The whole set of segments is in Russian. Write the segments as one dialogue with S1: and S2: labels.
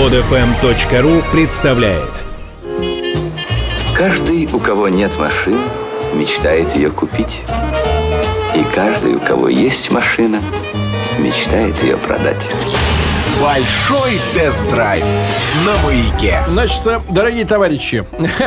S1: Подфм.ру представляет
S2: Каждый, у кого нет машины, мечтает ее купить. И каждый, у кого есть машина, мечтает ее продать.
S1: Большой тест-драйв на маяке.
S3: Значит, э, дорогие товарищи,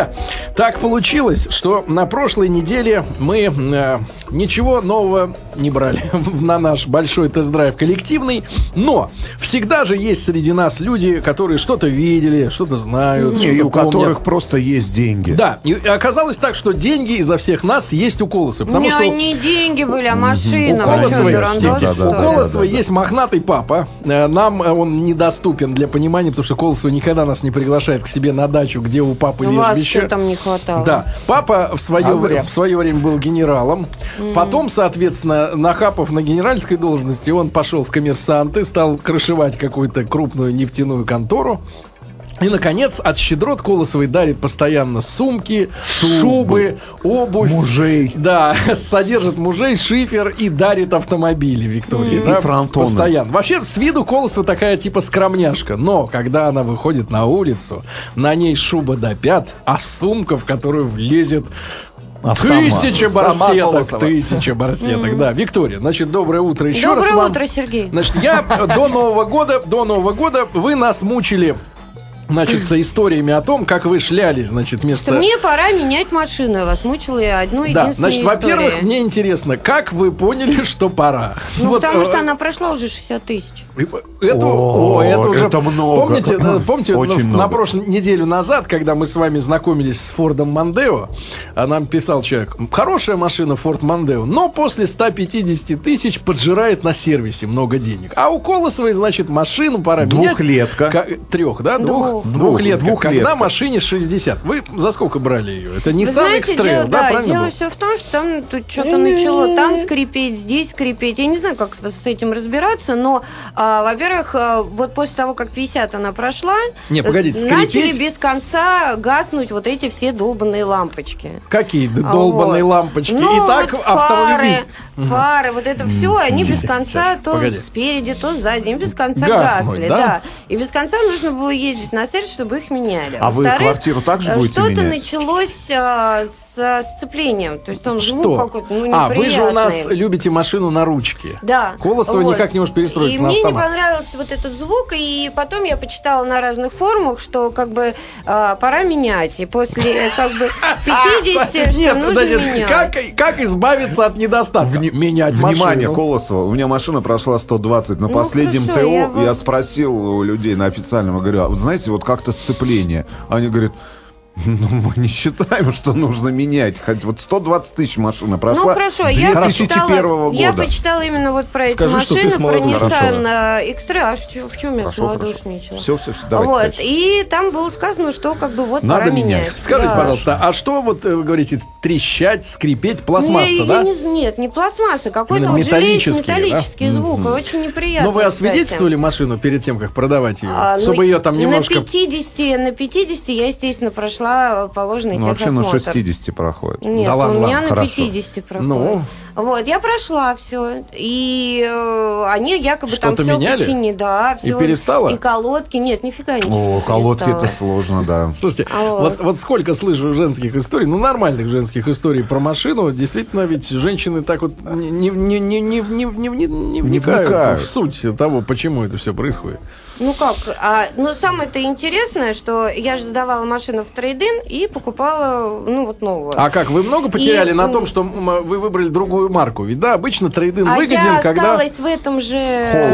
S3: так получилось, что на прошлой неделе мы э, ничего нового не брали на наш большой тест-драйв коллективный, но всегда же есть среди нас люди, которые что-то видели, что-то знают,
S4: Не, и
S3: что-то
S4: у которых
S3: помнят.
S4: просто есть деньги.
S3: Да, и оказалось так, что деньги изо всех нас есть у Колоса,
S5: У
S3: потому
S5: меня
S3: что
S5: не деньги были, а
S3: у
S5: машина. Что,
S3: Колосовой,
S5: дурандос,
S3: Тихо,
S5: что
S3: у
S5: ли?
S3: Колосовой есть мохнатый папа. Э, Нам э, он недоступен для понимания, потому что Колосова никогда нас не приглашает к себе на дачу, где у папы
S5: У
S3: лежбище.
S5: что там не хватало?
S3: Да, папа в свое,
S4: А
S3: в свое время был генералом. Потом, соответственно, нахапав на генеральской должности, он пошел в коммерсанты, стал крышевать какую-то крупную нефтяную контору. И, наконец, от щедрот Колосовой дарит постоянно сумки, шубы, обувь.
S4: Мужей.
S3: Да, содержит мужей, шифер и дарит автомобили Виктории.
S4: И
S3: да,
S4: фронтоны.
S3: Постоянно. Вообще, с виду Колосова такая типа скромняшка. Но, когда она выходит на улицу, на ней шуба до пят, а сумка, в которую влезет
S4: Автомат.
S3: Тысяча барсеток, тысяча барсеток, да. Виктория, значит, доброе утро еще раз
S5: Доброе
S3: вам.
S5: утро, Сергей.
S3: Значит, я до Нового года, до Нового года вы нас мучили, значит, со историями о том, как вы шлялись, значит, вместо...
S5: Что мне пора менять машину. Я вас мучила и одну
S3: Да,
S5: единственную
S3: значит, во-первых, мне интересно, как вы поняли, что пора?
S5: Ну,
S3: Вот,
S5: потому
S3: э,
S5: что она прошла уже 60 тысяч.
S3: Это,
S4: О,
S3: о, это уже
S4: это много.
S3: Помните, помните
S4: Очень
S3: ну, на
S4: много.
S3: прошлой неделю назад, когда мы с вами знакомились с Фордом Мандео, а нам писал человек, хорошая машина Форд Мандео, но после 150 тысяч поджирает на сервисе много денег. А у Колосовой, значит, машину пора менять.
S4: Двухлетка.
S3: Ка- Трех, да? Двух.
S5: Двух.
S3: Двухлетка.
S4: Двух-
S3: Когда
S4: двухлетка.
S3: машине 60. Вы за сколько брали ее? Это не экстрейл,
S5: дело,
S3: да,
S5: да,
S3: правильно
S5: дело
S3: был?
S5: все в том, что там тут что-то начало там скрипеть, здесь скрипеть. Я не знаю, как с этим разбираться, но, а, во-первых, а, вот после того, как 50 она прошла,
S3: Не, погодите,
S5: э, начали
S3: скрипеть?
S5: без конца гаснуть вот эти все долбанные лампочки.
S3: Какие
S5: А,
S3: долбаные
S5: вот.
S3: лампочки.
S5: Ну,
S3: Итак,
S5: вот
S3: автомобиль.
S5: фары, фары, вот это все, они без конца то
S3: погоди.
S5: спереди, то сзади, они без конца
S3: Гаснуть,
S5: гасли,
S3: да?
S5: да? И без конца нужно было ездить на сервис, чтобы их меняли.
S4: А вы квартиру также
S5: э,
S4: будете
S5: Что-то
S4: менять?
S5: началось а, с сцеплением, то есть там звук
S3: Что?
S5: какой-то, ну,
S3: а, вы же у нас любите машину на ручке.
S5: Да.
S3: Колосова
S5: Вот.
S3: никак не может перестроиться
S5: И
S3: на
S5: мне не
S3: автомат.
S5: понравился вот этот звук, и потом я почитала на разных форумах, что как бы а, пора менять. И после как бы 50, что
S3: Нет,
S5: нужно
S3: значит,
S5: менять.
S3: как, как избавиться от недостатка? Менять
S4: Внимание. Колосова. У меня машина прошла 120 на
S5: Ну,
S4: последнем ТО.
S5: я
S4: спросил у людей на официальном, говорю, а вот знаете, вот как-то сцепление. Они говорят, ну, мы не считаем, что нужно менять. Хоть вот 120 тысяч машина прошла.
S5: Ну хорошо, я
S4: 2001
S5: почитала,
S4: года.
S5: я почитала именно вот про эти
S6: Скажи, что ты
S5: машины, про. Nissan э, X3, а что- в чем я
S4: Хорошо, хорошо.
S5: смолодушничала?
S4: Все, все, все, давайте
S5: вот,
S4: дальше.
S5: и там было сказано, что как бы вот
S4: Надо
S5: пора
S4: менять.
S5: менять.
S3: Скажите,
S5: Да.
S3: пожалуйста, а что вот э, вы говорите, трещать, скрипеть,
S5: Не,
S3: пластмасса,
S5: я
S3: да?
S5: не- нет, не пластмасса, какой-то вот железный
S3: металлический, да?
S5: металлический звук, и очень неприятно.
S3: Но вы освидетельствовали машину перед тем, как продавать ее?
S5: А, ну,
S3: чтобы ее там немножко...
S5: На 50, на 50 я, естественно, прошла прошла положенный
S4: ну, Вообще на 60 проходит.
S5: Нет,
S3: да ладно,
S5: у меня
S3: ладно,
S5: на
S4: хорошо.
S5: 50 ну. проходит.
S3: Ну.
S5: Вот, я прошла все. И э, они якобы там все
S3: меняли?
S5: починили. Да,
S3: все.
S5: И
S3: перестала?
S5: И колодки. Нет, нифига не.
S4: О, колодки это сложно, да.
S3: Слушайте,
S5: а
S3: вот.
S5: Вот,
S3: сколько слышу женских историй, ну нормальных женских историй про машину, действительно ведь женщины так вот не, не, не, не, не, не, не, не вникают, не вникают в суть того, почему это все происходит.
S5: Ну как? А, но самое-то интересное, что я же сдавала машину в трейдин и покупала, ну, вот новую.
S3: А как, вы много потеряли
S5: И,
S3: на том, что м, вы выбрали другую марку? Ведь да, обычно трейдинг
S5: А
S3: выгоден,
S5: я
S3: когда
S5: осталась в этом же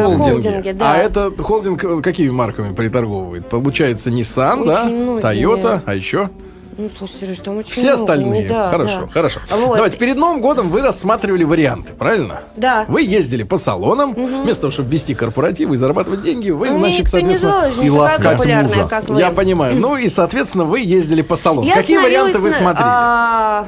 S3: холдинге.
S5: холдинге, да.
S3: А это холдинг э, какими марками приторговывает? Получается Nissan,
S5: Очень
S3: да,
S5: многие.
S3: Toyota, а еще?
S5: Ну, слушай, Сереж, там очень
S3: Все
S5: много.
S3: остальные.
S5: Ну, да,
S3: хорошо,
S5: да.
S3: хорошо.
S5: Вот.
S3: Давайте, перед Новым годом вы рассматривали варианты, правильно?
S5: Да.
S3: Вы ездили по салонам, вместо того, чтобы вести корпоративы и зарабатывать деньги, вы,
S5: Меня
S3: значит,
S5: никто не
S3: соответственно...
S5: звал, я же
S4: и
S5: не
S4: ласкать мужа.
S5: как вы.
S3: Я понимаю. Ну и, соответственно, вы ездили по салонам.
S5: Я
S3: Какие варианты вы смотрели?
S5: а,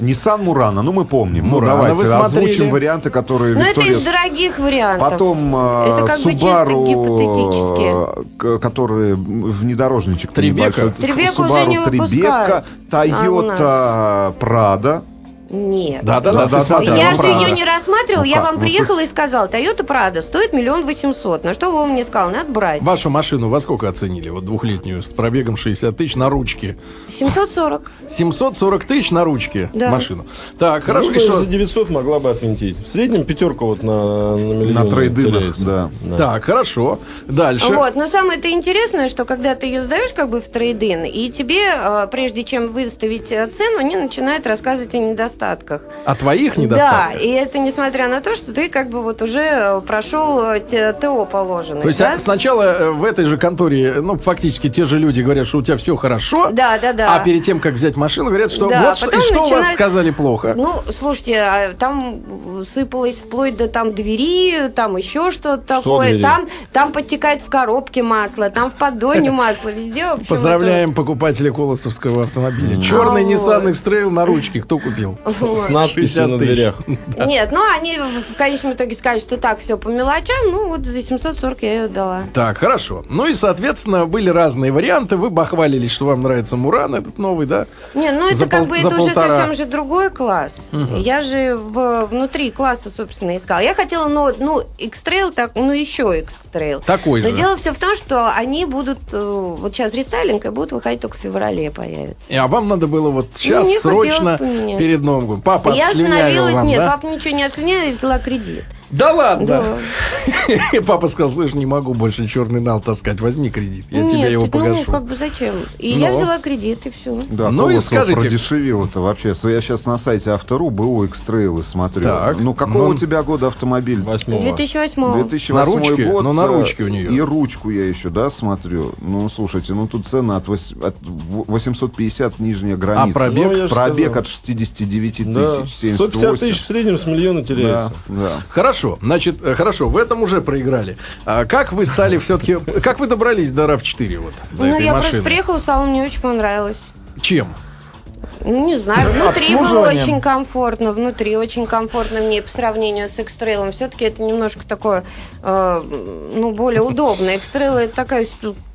S4: Nissan Мурана, ну мы помним.
S3: Мурано
S4: ну
S3: вы
S4: давайте
S3: смотрели?
S4: озвучим варианты, которые
S5: Ну, это из дорогих вариантов.
S4: Потом
S5: Это как бы чисто
S4: Subaru,
S5: гипотетически.
S4: э, который внедорожничек
S3: Трибека?
S4: небольшой.
S5: Трибеку
S4: Subaru
S5: уже не
S4: Трибека,
S5: выпускают. А,
S4: Toyota Prado,
S5: Нет.
S3: Да, да, да,
S4: Да, да, да,
S5: я
S3: ну,
S5: же ее не рассматривал,
S4: Ну
S5: я
S4: как?
S5: вам
S4: Ну,
S5: приехала и сказала, Toyota Prado стоит миллион восемьсот. На что Вова мне сказал, надо брать.
S3: Вашу машину во сколько оценили? Вот двухлетнюю с пробегом 60 тысяч на ручке.
S5: 740.
S3: 740 тысяч на ручке
S5: Да.
S3: машину. Так, хорошо.
S6: Ну,
S3: что?
S6: за 900 могла бы отвинтить. В среднем пятерка вот на, на миллион
S4: На трейдинах,
S6: теряется.
S4: да.
S3: Так, хорошо. Дальше.
S5: Вот, но самое-то интересное, что когда ты ее сдаешь как бы в трейдин, и тебе, э, прежде чем выставить э, цену, они начинают рассказывать о недостатках.
S3: О твоих
S5: Да,
S3: недостатках?
S5: и это несмотря на то, что ты как бы вот уже э, прошел э, ТО положенный.
S3: То есть
S5: да?
S3: а, сначала э, в этой же конторе, ну, фактически те же люди говорят, что у тебя все хорошо.
S5: Да, да, да.
S3: А перед тем, как взять машину, говорят, что
S5: Да,
S3: вот что, и что у вас
S5: начинают-
S3: сказали плохо.
S5: Ну, слушайте, а там сыпалось вплоть до там двери, там еще что-то такое.
S6: двери?
S5: Там, там подтекает в коробке масло, там в поддоне масло, везде.
S3: Поздравляем покупателя колосовского автомобиля. Черный
S5: А,
S3: Nissan. X-Trail на ручке. Кто купил?
S5: Это-
S6: С
S5: Вот.
S6: надписью
S3: 60
S6: на дверях.
S5: Нет, ну они в конечном итоге сказали, что так все по мелочам, ну вот за 740 я ее дала.
S3: Так, хорошо. Ну и, соответственно, были разные варианты. Вы бахвалились, что вам нравится Муран этот новый, да?
S5: Не, ну это
S3: За
S5: как
S3: пол-
S5: бы это уже
S3: полтора.
S5: совсем же другой класс. Я же в, внутри класса, собственно, искала. Я хотела, ну, ну, X-Trail, так, ну, еще X-Trail.
S3: Такой
S5: Но
S3: же.
S5: дело все в том, что они будут, э, вот сейчас рестайлинг, и будут выходить только в феврале появятся.
S3: И, А вам надо было вот сейчас
S5: не
S3: срочно перед Новым Папа
S5: я остановилась,
S3: вам,
S5: нет,
S3: да?
S5: папа ничего не отслюнял и взяла кредит.
S3: Да ладно!
S5: Да.
S3: И папа сказал, слышь, не могу больше черный нал таскать, возьми кредит, я
S5: Нет,
S3: тебе его
S5: ну,
S3: погашу.
S5: как бы зачем? И я
S3: Ну.
S5: взяла кредит, и все.
S4: Да,
S3: Ну и скажите-
S4: продешевил это вообще. Я сейчас на сайте Автору БУ X-Trail смотрю.
S3: Так.
S4: Ну, какого
S3: Ну,
S4: у тебя года автомобиль?
S6: Восьмого.
S5: 2008
S4: 2008
S3: На ручке?
S4: год.
S3: Ну, на
S4: э,
S3: ручке у нее.
S4: И ручку я еще, да, смотрю. Ну, слушайте, ну тут цена от, вось- от в- 850 нижняя граница.
S3: А пробег?
S6: Ну,
S4: Пробег
S6: сказал.
S4: от 69
S6: Да,
S4: тысяч, 78.
S6: 150 тысяч в среднем с миллиона
S4: Да,
S6: теряется.
S4: да.
S3: Хорошо, значит, э, хорошо, в этом уже проиграли. А как вы стали все-таки, как вы добрались до RAV4 вот, до
S5: Ну, я
S3: машины?
S5: просто приехала в салон, мне очень понравилось.
S3: Чем?
S5: Ну, не знаю, внутри было очень комфортно, внутри очень комфортно мне по сравнению с X-Trail. Все-таки это немножко такое, э, ну, более удобно. X-Trail это такая,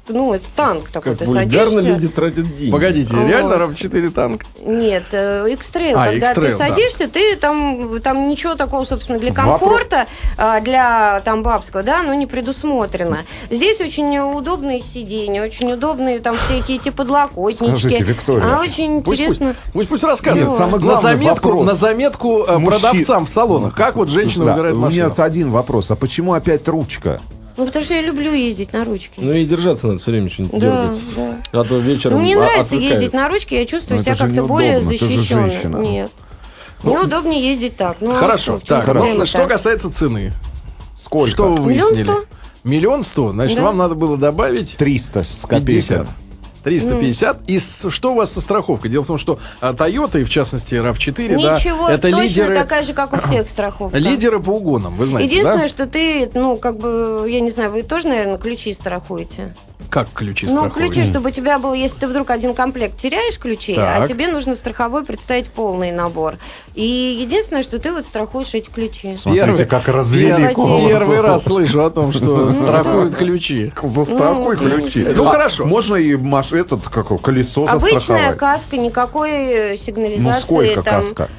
S5: ну, это танк такой,
S6: Как
S5: ты
S6: вульгарно
S5: садишься.
S6: люди тратят деньги.
S3: Погодите,
S5: Вот.
S3: реально RAV4 танк?
S5: Нет, э, X-Trail,
S3: А,
S5: когда
S3: X-Trail,
S5: ты
S3: да.
S5: садишься, ты там, там ничего такого, собственно, для комфорта, а, для там бабского, да, оно не предусмотрено. Здесь очень удобные сиденья, очень удобные там всякие эти подлокотнички.
S4: Скажите, Виктория,
S5: А очень
S3: Пусть,
S5: интересно.
S3: пусть, пусть, пусть рассказывает.
S4: Нет, самый
S3: на
S4: главный
S3: заметку,
S4: вопрос.
S3: на заметку э,
S4: Мужчин-
S3: продавцам в салонах. Как вот женщина
S4: Да,
S3: выбирает
S4: У меня
S3: машину?
S4: один вопрос. А почему опять ручка?
S5: Ну, потому что я люблю ездить на ручке.
S6: Ну и держаться надо все время что-нибудь
S5: Да,
S6: дергать.
S5: да.
S6: А то вечером
S5: Ну, мне
S6: а-
S5: нравится
S6: отвлекает.
S5: ездить на ручке, я чувствую
S4: Но
S5: себя
S4: это же
S5: как-то более защищенно. Нет. Мне удобнее ездить так. Ну, а
S3: Хорошо,
S5: что,
S3: так,
S5: проблема-то?
S3: ну, что касается цены.
S4: Сколько?
S3: Что вы
S5: Миллион
S3: выяснили?
S5: сто.
S3: Миллион сто. Значит,
S5: Да.
S3: вам надо было добавить
S4: 300 с
S3: 50.
S4: копейками.
S3: 350. И с- что у вас со страховкой? Дело в том, что а, Toyota, и в частности RAV4, да,
S5: Ничего,
S3: это
S5: точно
S3: лидеры,
S5: такая же, как у всех страховка.
S3: лидеры по угонам, вы знаете,
S5: Единственное,
S3: да?
S5: что ты, ну, как бы, я не знаю, вы тоже, наверное, ключи страхуете.
S3: Как ключи
S5: Ну,
S3: страховки?
S5: ключи, чтобы у тебя был, если ты вдруг один комплект теряешь ключей, а
S3: Так.
S5: тебе нужно страховой представить полный набор. И единственное, что ты вот страхуешь эти ключи.
S4: Смотрите, как развели
S3: первый, первый раз слышу о том, что
S5: Ну,
S3: страхуют ключи.
S4: Застрахуй
S5: Ну,
S4: ключи.
S3: Ну,
S4: А
S3: хорошо.
S4: Можно и маш... этот, какое, колесо
S5: Обычная
S4: застраховать?
S5: каска, никакой сигнализации.
S4: Ну, сколько каска?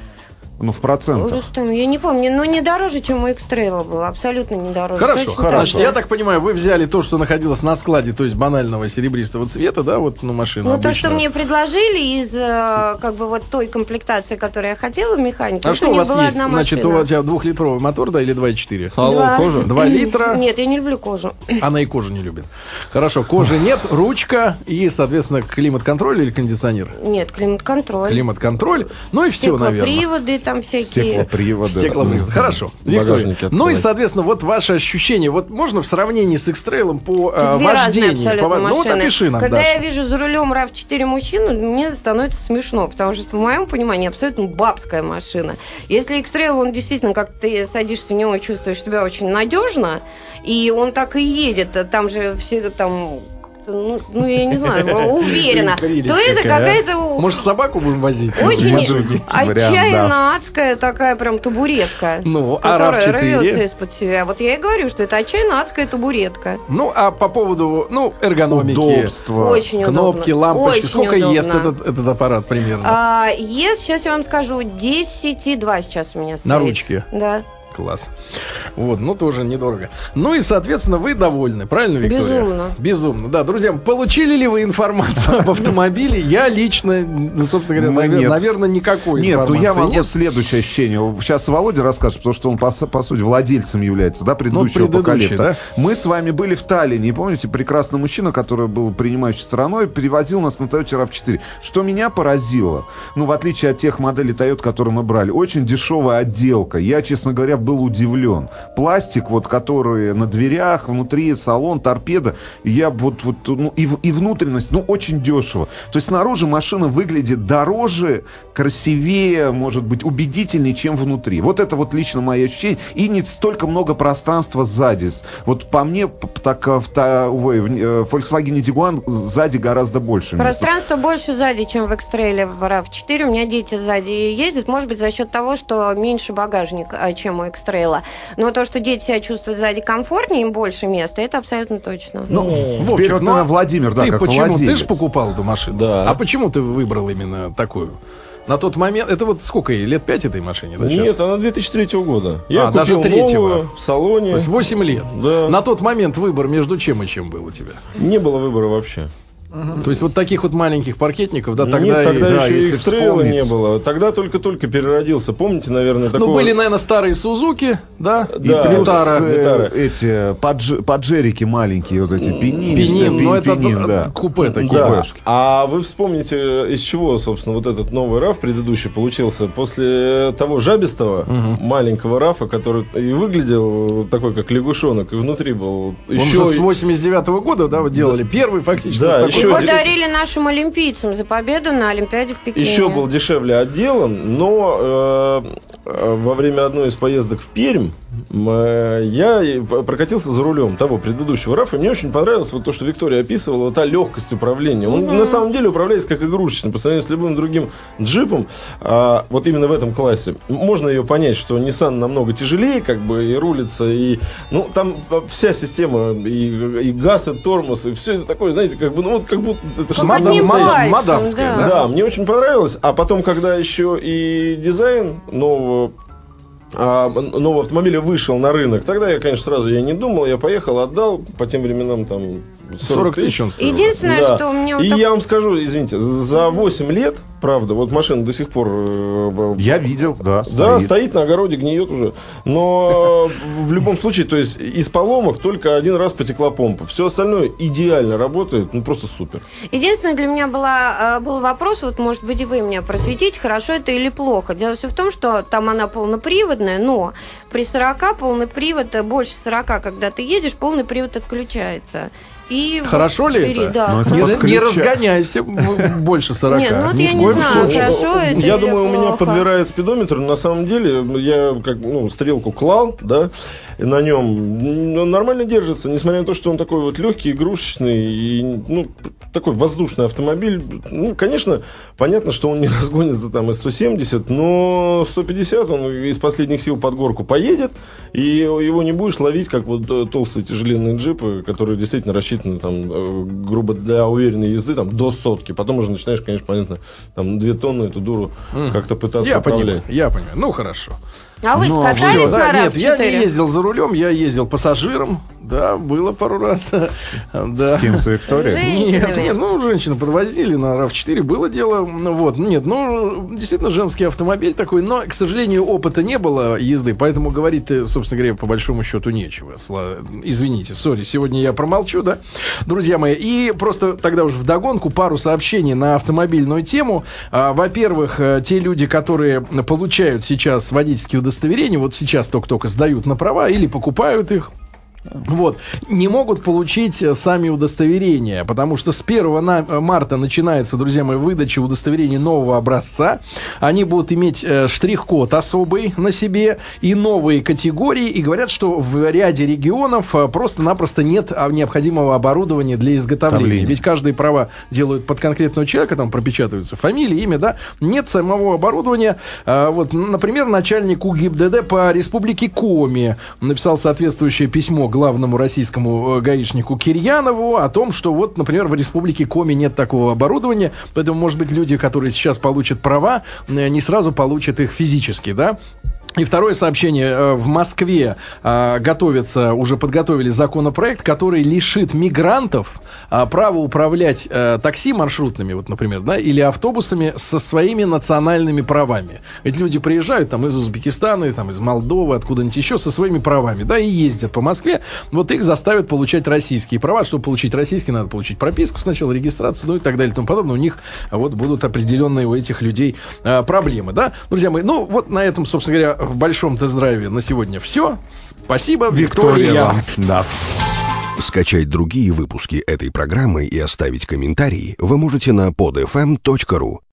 S4: Ну, в процентах.
S5: Рустам, я не помню, но не дороже, чем у X-Trail был, абсолютно не дороже.
S3: Хорошо,
S5: Точно
S3: хорошо.
S5: так.
S3: Я так понимаю, вы взяли то, что находилось на складе, то есть банального серебристого цвета, да, вот ну, машину
S5: Ну, то, что
S3: обычную.
S5: мне предложили из, э, как бы, вот той комплектации, которую я хотела в механике,
S3: А что у вас
S5: была
S3: есть?
S5: одна
S3: Значит, у тебя двухлитровый мотор, да, или 2,4?
S6: Салон
S5: Два.
S6: кожа?
S3: Два литра.
S5: Нет, я не люблю кожу.
S3: Она и кожу не любит. Хорошо, кожи нет, ручка и, соответственно, климат-контроль или кондиционер?
S5: Нет, климат-контроль.
S3: Климат-контроль. Ну и все, наверное.
S5: Приводы там всякие.
S4: Стеклоприводы.
S3: Стеклопривод. Хорошо. Виктория. Ну и, соответственно, вот ваше ощущение. Вот можно в сравнении с X-Trail по э, вождению? по Ну вот опиши нам,
S5: Когда
S3: Даша.
S5: я вижу за рулем RAV4 мужчину, мне становится смешно, потому что в моем понимании абсолютно бабская машина. Если X-Trail, он действительно, как ты садишься в него и чувствуешь себя очень надежно, и он так и едет, там же все там ну, ну, я не знаю, уверена,
S3: Прелесть
S5: то это
S3: какая,
S5: какая-то
S3: Может, собаку будем возить?
S5: очень отчаянно адская такая прям табуретка,
S3: Ну, а
S5: которая
S3: RAV4?
S5: рвется из-под себя. Вот я и говорю, что это отчаянно адская табуретка.
S3: Ну, а по поводу, ну, эргономики,
S4: Удобство.
S5: Очень
S3: кнопки, лампочки. Сколько ест этот, этот аппарат примерно?
S5: А, ест, сейчас я вам скажу, 10,2 сейчас у меня стоит.
S3: На ручке?
S5: Да.
S3: Класс. Вот, ну тоже недорого. Ну и, соответственно, вы довольны, правильно, Виктория?
S5: Безумно.
S3: Безумно, да. Друзья, получили ли вы информацию об автомобиле? Я лично, ну, собственно говоря, навер-
S4: нет.
S3: наверное, никакой
S4: Нет, ну я могу
S3: нет.
S4: следующее ощущение. Сейчас Володя расскажет, потому что он, по, по сути, владельцем является, да, предыдущего
S3: Ну,
S4: поколения. Мы с вами были в Таллине, помните, прекрасный мужчина, который был принимающей стороной, перевозил нас на Toyota RAV4. Что меня поразило, ну, в отличие от тех моделей Toyota, которые мы брали, очень дешевая отделка. Я, честно говоря, был удивлен. Пластик, вот, который на дверях, внутри салон, торпеда, я вот, вот ну, и, и внутренность, ну, очень дешево. То есть снаружи машина выглядит дороже, красивее, может быть, убедительнее, чем внутри. Вот это вот лично мое ощущение. И не столько много пространства сзади. Вот по мне, так э, в, ой, э, в Volkswagen Tiguan сзади гораздо больше места.
S5: Пространство больше сзади, чем в Экстрейле в RAV4. У меня дети сзади ездят, может быть, за счет того, что меньше багажник, а, чем у Экстрейла. Но то, что дети себя чувствуют сзади комфортнее, им больше места, это абсолютно точно.
S4: Ну,
S3: Вовчик,
S4: теперь вот,
S3: ну,
S4: наверное, Владимир, да,
S3: ты
S4: как
S3: почему? Ты
S4: владелец.
S3: же покупал эту машину.
S6: Да.
S3: А почему ты выбрал именно такую? На тот момент, это вот сколько ей, лет пять этой машине, да, сейчас?
S6: Нет, она 2003 года. Я
S3: А, даже
S6: купил
S3: третьего.
S6: новую в салоне.
S3: То есть 8 лет.
S6: Да.
S3: На тот момент выбор между чем и чем был у тебя?
S6: Не было выбора вообще.
S3: То есть вот таких вот маленьких паркетников, да, тогда,
S6: Нет, тогда
S3: и...
S4: да,
S6: еще и
S4: если
S6: экстрейла
S4: вспомнить.
S6: не было. Тогда только-только переродился. Помните, наверное, такого...
S3: Ну, были, наверное, старые Сузуки, да?
S4: И
S6: Да,
S4: плюс
S6: Витара,
S4: э, эти подж- поджерики маленькие, вот эти пенин,
S3: Пенин, ну это
S4: пенин, да.
S3: купе такие.
S6: Да.
S3: купешки.
S6: А вы вспомните, из чего, собственно, вот этот новый РАФ предыдущий получился? После того жабистого маленького РАФа, который и выглядел такой, как лягушонок, и внутри был
S3: Он
S6: еще...
S3: же с 89 года, да, вот делали первый фактически.
S6: Да,
S3: такой.
S6: Еще
S5: Его
S6: де-
S5: дарили нашим олимпийцам за победу на Олимпиаде в Пекине.
S6: Еще был дешевле отделан, но э, э, во время одной из поездок в Пермь я и п- прокатился за рулем того предыдущего РАФа, и мне очень понравилось вот то, что Виктория описывала, вот та легкость управления. Он на самом деле управляется как игрушечный, по сравнению с любым другим джипом, а, вот именно в этом классе. Можно ее понять, что Nissan намного тяжелее, как бы, и рулится, и, ну, там вся система, и, и газ, и тормоз, и все это такое, знаете, как бы, ну, вот как будто это что-то
S5: Как
S3: Мадам-
S5: одним
S3: мадам-
S5: пальцем,
S3: мадамская,
S5: да.
S3: да?
S6: да, мне очень понравилось. А потом, когда еще и дизайн нового а, нового автомобиля вышел на рынок, тогда я, конечно, сразу я не думал, я поехал, отдал, по тем временам там 40,
S3: 40 тысяч он стоил.
S5: Единственное,
S6: Да.
S5: что у меня вот
S6: И
S5: так-
S6: я вам скажу, извините, за 8 лет, правда, вот машина до сих пор... э,
S4: Я видел, да.
S6: да,
S4: стоит.
S6: стоит на огороде, гниет уже. Но в любом случае, то есть из поломок только один раз потекла помпа. Все остальное идеально работает, ну просто супер.
S5: Единственное, для меня была, э, был вопрос, вот, может быть, и вы меня просветите, хорошо это или плохо. Дело все в том, что там она полноприводная, но при 40 полный привод, э, больше 40, когда ты едешь, полный привод отключается. И вот
S3: Хорошо ли
S5: бери-
S3: это?
S5: Да.
S4: Ну, это
S3: Не, не разгоняйся больше 40.
S5: Не, ну вот
S3: Ни
S5: я
S3: в
S5: не
S3: коем
S5: знаю,
S3: случае.
S5: хорошо это
S6: Я
S5: или
S6: думаю, у меня
S5: плохо?
S6: подбирает спидометр, на самом деле я как ну, стрелку клал, да, на нем ну, нормально держится, несмотря на то, что он такой вот легкий, игрушечный и ну такой воздушный автомобиль. Ну, конечно, понятно, что он не разгонится там и 170, но 150 он из последних сил под горку поедет, и его не будешь ловить, как вот э, толстые тяжеленные джипы, которые действительно рассчитаны там, э, грубо для уверенной езды, там, до сотки. Потом уже начинаешь, конечно, понятно, там, две тонны эту дуру как-то пытаться
S3: Я
S6: управлять.
S3: понимаю, я понимаю. Ну, хорошо.
S5: А вы
S4: Но
S5: катались
S3: Всё,
S5: на
S3: да,
S5: RAV4?
S3: нет, я не ездил за рулем, я ездил пассажиром. Да, было пару раз. Да.
S4: С кем, с Викторией?
S3: Нет, нет, ну, женщину подвозили на RAV4, было дело, ну, вот, нет, ну, действительно, женский автомобиль такой, но, к сожалению, опыта не было езды, поэтому говорить, собственно говоря, по большому счету нечего. Извините, сори, сегодня я промолчу, да, друзья мои, и просто тогда уже вдогонку пару сообщений на автомобильную тему. А, Во-первых, э, те люди, которые получают сейчас водительские удостоверения, вот сейчас только-только сдают на права или покупают их, Вот. Не могут получить э, сами удостоверения, потому что с 1 на- э, марта начинается, друзья мои, выдача удостоверений нового образца. Они будут иметь э, штрих-код особый на себе и новые категории. И говорят, что в ряде регионов э, просто-напросто нет а, необходимого оборудования для изготовления.
S4: Давление.
S3: Ведь каждые права делают под конкретного человека, там пропечатываются фамилия, имя, да. Нет самого оборудования. А, вот, например, начальник УГИБДД по республике Коми написал соответствующее письмо главному российскому э, гаишнику Кирьянову о том, что вот, например, в республике Коми нет такого оборудования, поэтому, может быть, люди, которые сейчас получат права, э, не сразу получат их физически, да. И второе сообщение. Э, В Москве а, готовится, уже подготовили законопроект, который лишит мигрантов а, права управлять э, такси маршрутными, вот, например, да, или автобусами со своими национальными правами. Ведь люди приезжают там из Узбекистана, и, там, из Молдовы, откуда-нибудь еще со своими правами, да, и ездят по Москве. Вот их заставят получать российские права. Чтобы получить российские, надо получить прописку сначала, регистрацию, ну и так далее и тому подобное. У них вот будут определенные у этих людей проблемы, да. Друзья мои, ну вот на этом, собственно говоря, в большом тест-драйве на сегодня все. Спасибо, Виктория.
S4: Виктория. Да.
S7: Скачать другие выпуски этой программы и оставить комментарии вы можете на podfm.ru.